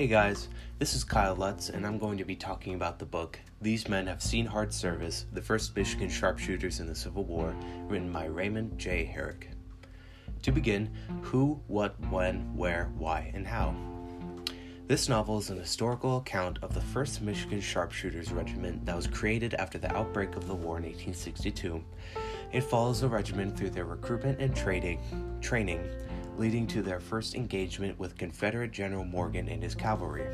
Hey guys, this is Kyle Lutz, and I'm going to be talking about the book These Men Have Seen Hard Service The First Michigan Sharpshooters in the Civil War, written by Raymond J. Herek. To begin, who, what, when, where, why, and how. This novel is an historical account of the 1st Michigan Sharpshooters Regiment that was created after the outbreak of the war in 1862. It follows the regiment through their recruitment and training, leading to their first engagement with Confederate General Morgan and his cavalry.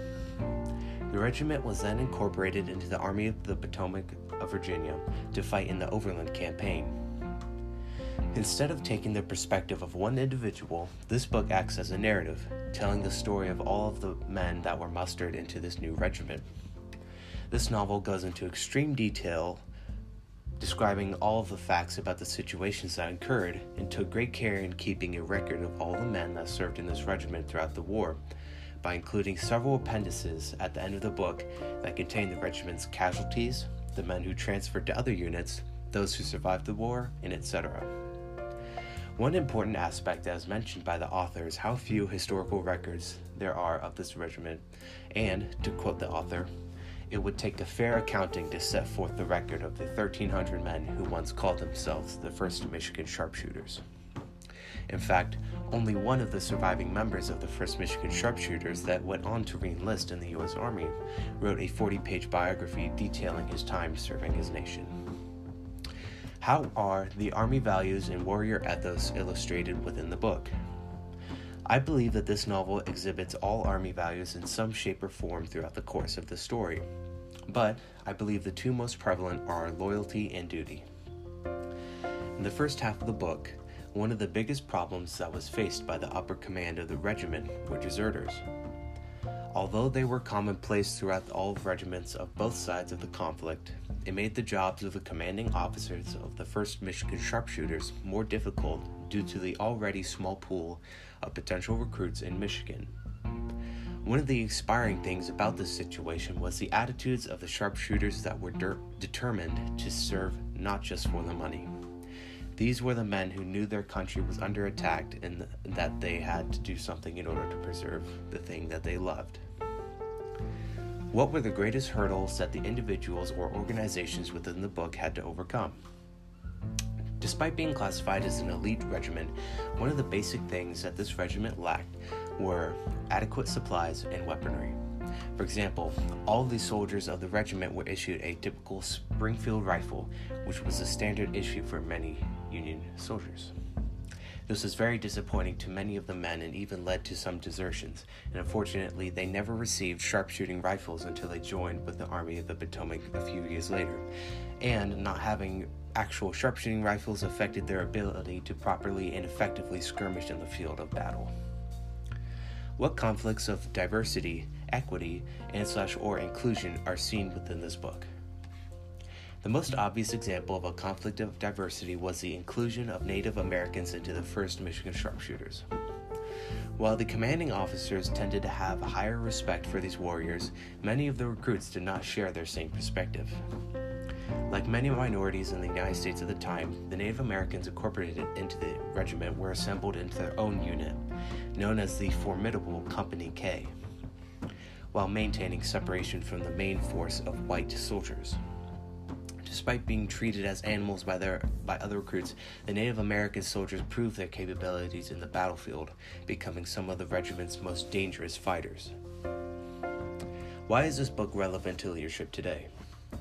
The regiment was then incorporated into the Army of the Potomac of Virginia to fight in the Overland Campaign. Instead of taking the perspective of one individual, this book acts as a narrative, telling the story of all of the men that were mustered into this new regiment. This novel goes into extreme detail describing all the facts about the situations that occurred, and took great care in keeping a record of all the men that served in this regiment throughout the war, by including several appendices at the end of the book that contain the regiment's casualties, the men who transferred to other units, those who survived the war, and etc. One important aspect is mentioned by the author is how few historical records there are of this regiment, and, to quote the author, it would take a fair accounting to set forth the record of the 1,300 men who once called themselves the 1st Michigan Sharpshooters. In fact, only one of the surviving members of the 1st Michigan Sharpshooters that went on to reenlist in the U.S. Army wrote a 40 page biography detailing his time serving his nation. How are the Army values and warrior ethos illustrated within the book? I believe that this novel exhibits all Army values in some shape or form throughout the course of the story, but I believe the two most prevalent are loyalty and duty. In the first half of the book, one of the biggest problems that was faced by the upper command of the regiment were deserters. Although they were commonplace throughout all regiments of both sides of the conflict, it made the jobs of the commanding officers of the 1st Michigan Sharpshooters more difficult due to the already small pool of potential recruits in Michigan. One of the inspiring things about this situation was the attitudes of the sharpshooters that were de- determined to serve not just for the money. These were the men who knew their country was under attack and that they had to do something in order to preserve the thing that they loved. What were the greatest hurdles that the individuals or organizations within the book had to overcome? Despite being classified as an elite regiment, one of the basic things that this regiment lacked were adequate supplies and weaponry. For example, all the soldiers of the regiment were issued a typical Springfield rifle, which was a standard issue for many Union soldiers. This was very disappointing to many of the men and even led to some desertions, and unfortunately, they never received sharpshooting rifles until they joined with the Army of the Potomac a few years later. And not having actual sharpshooting rifles affected their ability to properly and effectively skirmish in the field of battle. What conflicts of diversity, equity, and slash or inclusion are seen within this book? The most obvious example of a conflict of diversity was the inclusion of Native Americans into the 1st Michigan Sharpshooters. While the commanding officers tended to have higher respect for these warriors, many of the recruits did not share their same perspective. Like many minorities in the United States at the time, the Native Americans incorporated into the regiment were assembled into their own unit, known as the Formidable Company K, while maintaining separation from the main force of white soldiers. Despite being treated as animals by their by other recruits, the Native American soldiers proved their capabilities in the battlefield, becoming some of the regiment's most dangerous fighters. Why is this book relevant to leadership today?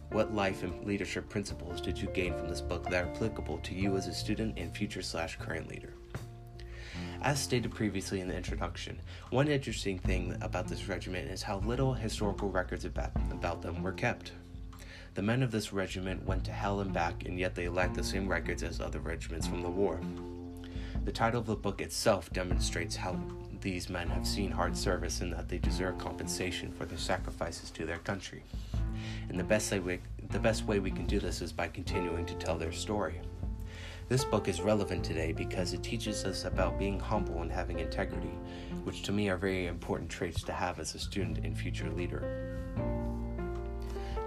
What life and leadership principles did you gain from this book that are applicable to you as a student and future slash current leader? As stated previously in the introduction, one interesting thing about this regiment is how little historical records about, about them were kept. The men of this regiment went to hell and back, and yet they lacked the same records as other regiments from the war. The title of the book itself demonstrates how these men have seen hard service and that they deserve compensation for their sacrifices to their country. And the best way, the best way we can do this is by continuing to tell their story. This book is relevant today because it teaches us about being humble and having integrity, which to me are very important traits to have as a student and future leader.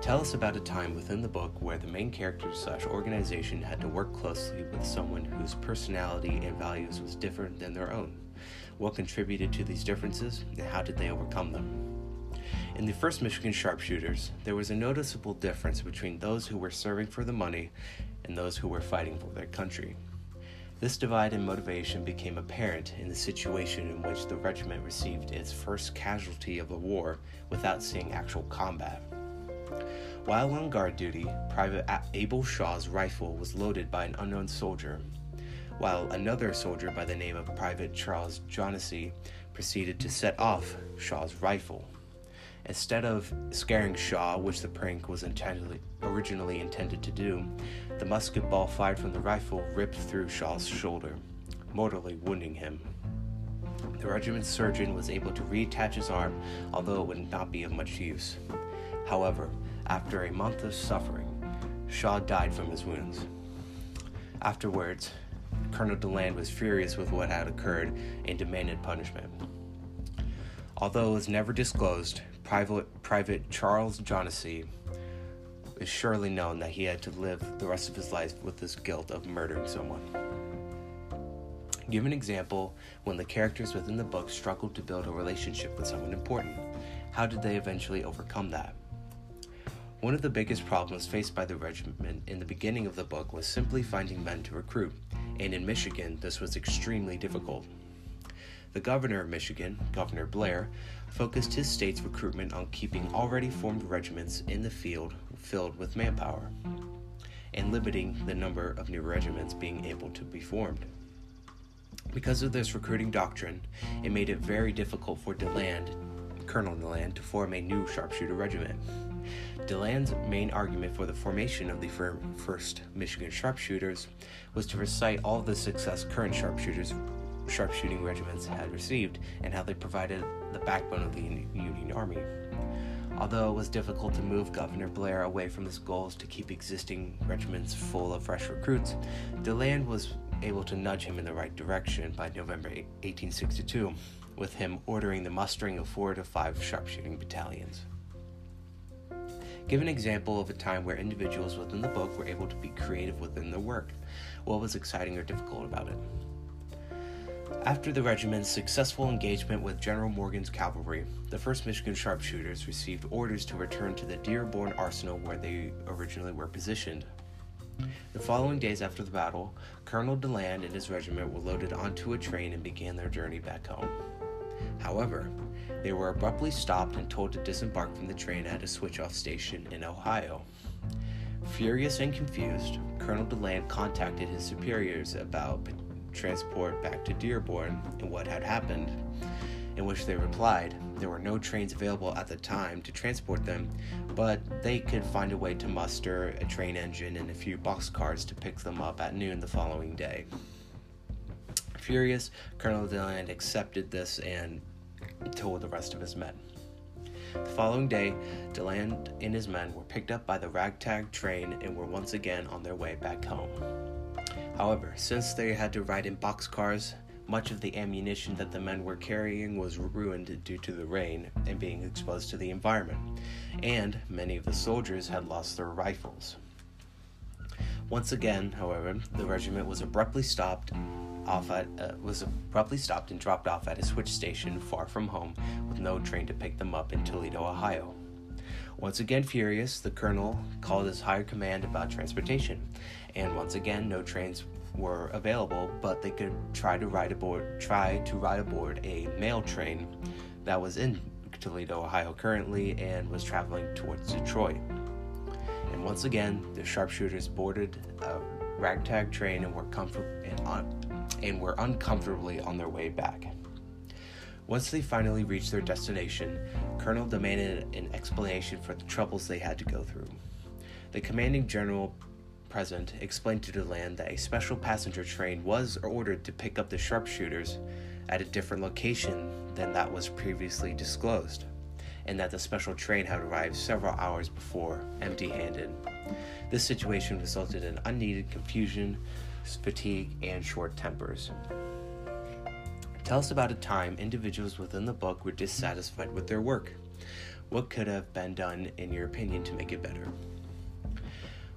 Tell us about a time within the book where the main character slash organization had to work closely with someone whose personality and values was different than their own. What contributed to these differences, and how did they overcome them? In the 1st Michigan Sharpshooters, there was a noticeable difference between those who were serving for the money and those who were fighting for their country. This divide in motivation became apparent in the situation in which the regiment received its first casualty of the war without seeing actual combat. While on guard duty, Private Abel Shaw's rifle was loaded by an unknown soldier, while another soldier by the name of Private Charles Johnessy proceeded to set off Shaw's rifle. Instead of scaring Shaw, which the prank was originally intended to do, the musket ball fired from the rifle ripped through Shaw's shoulder, mortally wounding him. The regiment's surgeon was able to reattach his arm, although it would not be of much use. However, after a month of suffering, Shaw died from his wounds. Afterwards, Colonel DeLand was furious with what had occurred and demanded punishment. Although it was never disclosed, Private, Private Charles Johnessy is surely known that he had to live the rest of his life with this guilt of murdering someone. Give an example when the characters within the book struggled to build a relationship with someone important. How did they eventually overcome that? One of the biggest problems faced by the regiment in the beginning of the book was simply finding men to recruit, and in Michigan, this was extremely difficult. The governor of Michigan, Governor Blair, focused his state's recruitment on keeping already formed regiments in the field filled with manpower and limiting the number of new regiments being able to be formed. Because of this recruiting doctrine, it made it very difficult for DeLand, Colonel DeLand, to form a new sharpshooter regiment. DeLand's main argument for the formation of the first Michigan sharpshooters was to recite all the success current sharpshooters sharpshooting regiments had received and how they provided the backbone of the Union Army. Although it was difficult to move Governor Blair away from his goals to keep existing regiments full of fresh recruits, DeLand was able to nudge him in the right direction by November 1862, with him ordering the mustering of four to five sharpshooting battalions. Give an example of a time where individuals within the book were able to be creative within their work. What was exciting or difficult about it? After the regiment's successful engagement with General Morgan's cavalry, the 1st Michigan Sharpshooters received orders to return to the Dearborn Arsenal where they originally were positioned. The following days after the battle, Colonel DeLand and his regiment were loaded onto a train and began their journey back home. However, they were abruptly stopped and told to disembark from the train at a switch off station in Ohio. Furious and confused, Colonel DeLand contacted his superiors about transport back to Dearborn and what had happened, in which they replied there were no trains available at the time to transport them, but they could find a way to muster a train engine and a few boxcars to pick them up at noon the following day. Furious, Colonel DeLand accepted this and told the rest of his men. The following day, DeLand and his men were picked up by the ragtag train and were once again on their way back home. However, since they had to ride in boxcars, much of the ammunition that the men were carrying was ruined due to the rain and being exposed to the environment, and many of the soldiers had lost their rifles. Once again, however, the regiment was abruptly stopped off at uh, was abruptly stopped and dropped off at a switch station far from home with no train to pick them up in Toledo, Ohio. Once again furious, the colonel called his higher command about transportation, and once again no trains were available, but they could try to ride aboard try to ride aboard a mail train that was in Toledo, Ohio currently and was traveling towards Detroit. And once again, the sharpshooters boarded a ragtag train and were comfort and, un- and were uncomfortably on their way back. Once they finally reached their destination, Colonel demanded an explanation for the troubles they had to go through. The commanding general present explained to DeLand that a special passenger train was ordered to pick up the sharpshooters at a different location than that was previously disclosed, and that the special train had arrived several hours before, empty handed. This situation resulted in unneeded confusion, fatigue, and short tempers. Tell us about a time individuals within the book were dissatisfied with their work. What could have been done, in your opinion, to make it better?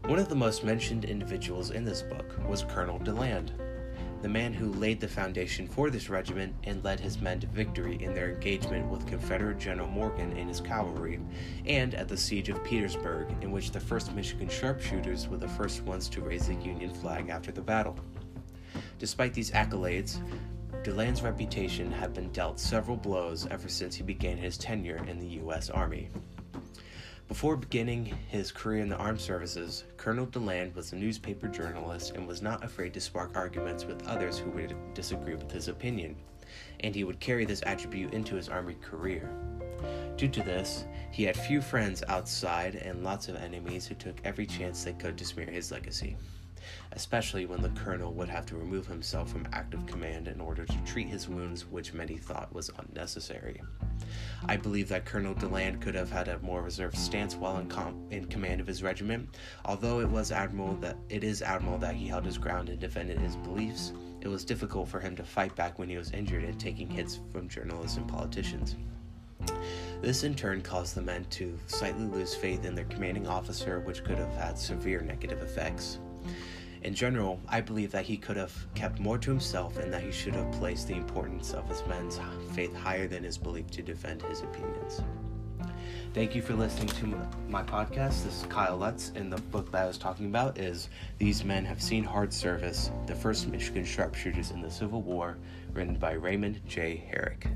One of the most mentioned individuals in this book was Colonel DeLand. The man who laid the foundation for this regiment and led his men to victory in their engagement with Confederate General Morgan and his cavalry, and at the Siege of Petersburg, in which the 1st Michigan sharpshooters were the first ones to raise the Union flag after the battle. Despite these accolades, DeLand's reputation had been dealt several blows ever since he began his tenure in the U.S. Army. Before beginning his career in the armed services, Colonel DeLand was a newspaper journalist and was not afraid to spark arguments with others who would disagree with his opinion, and he would carry this attribute into his army career. Due to this, he had few friends outside and lots of enemies who took every chance they could to smear his legacy especially when the colonel would have to remove himself from active command in order to treat his wounds, which many thought was unnecessary. I believe that Colonel DeLand could have had a more reserved stance while in, com- in command of his regiment, although it was admirable that it is admirable that he held his ground and defended his beliefs. It was difficult for him to fight back when he was injured and taking hits from journalists and politicians. This in turn caused the men to slightly lose faith in their commanding officer, which could have had severe negative effects. In general, I believe that he could have kept more to himself and that he should have placed the importance of his men's faith higher than his belief to defend his opinions. Thank you for listening to my podcast. This is Kyle Lutz, and the book that I was talking about is These Men Have Seen Hard Service The First Michigan Sharpshooters in the Civil War, written by Raymond J. Herek.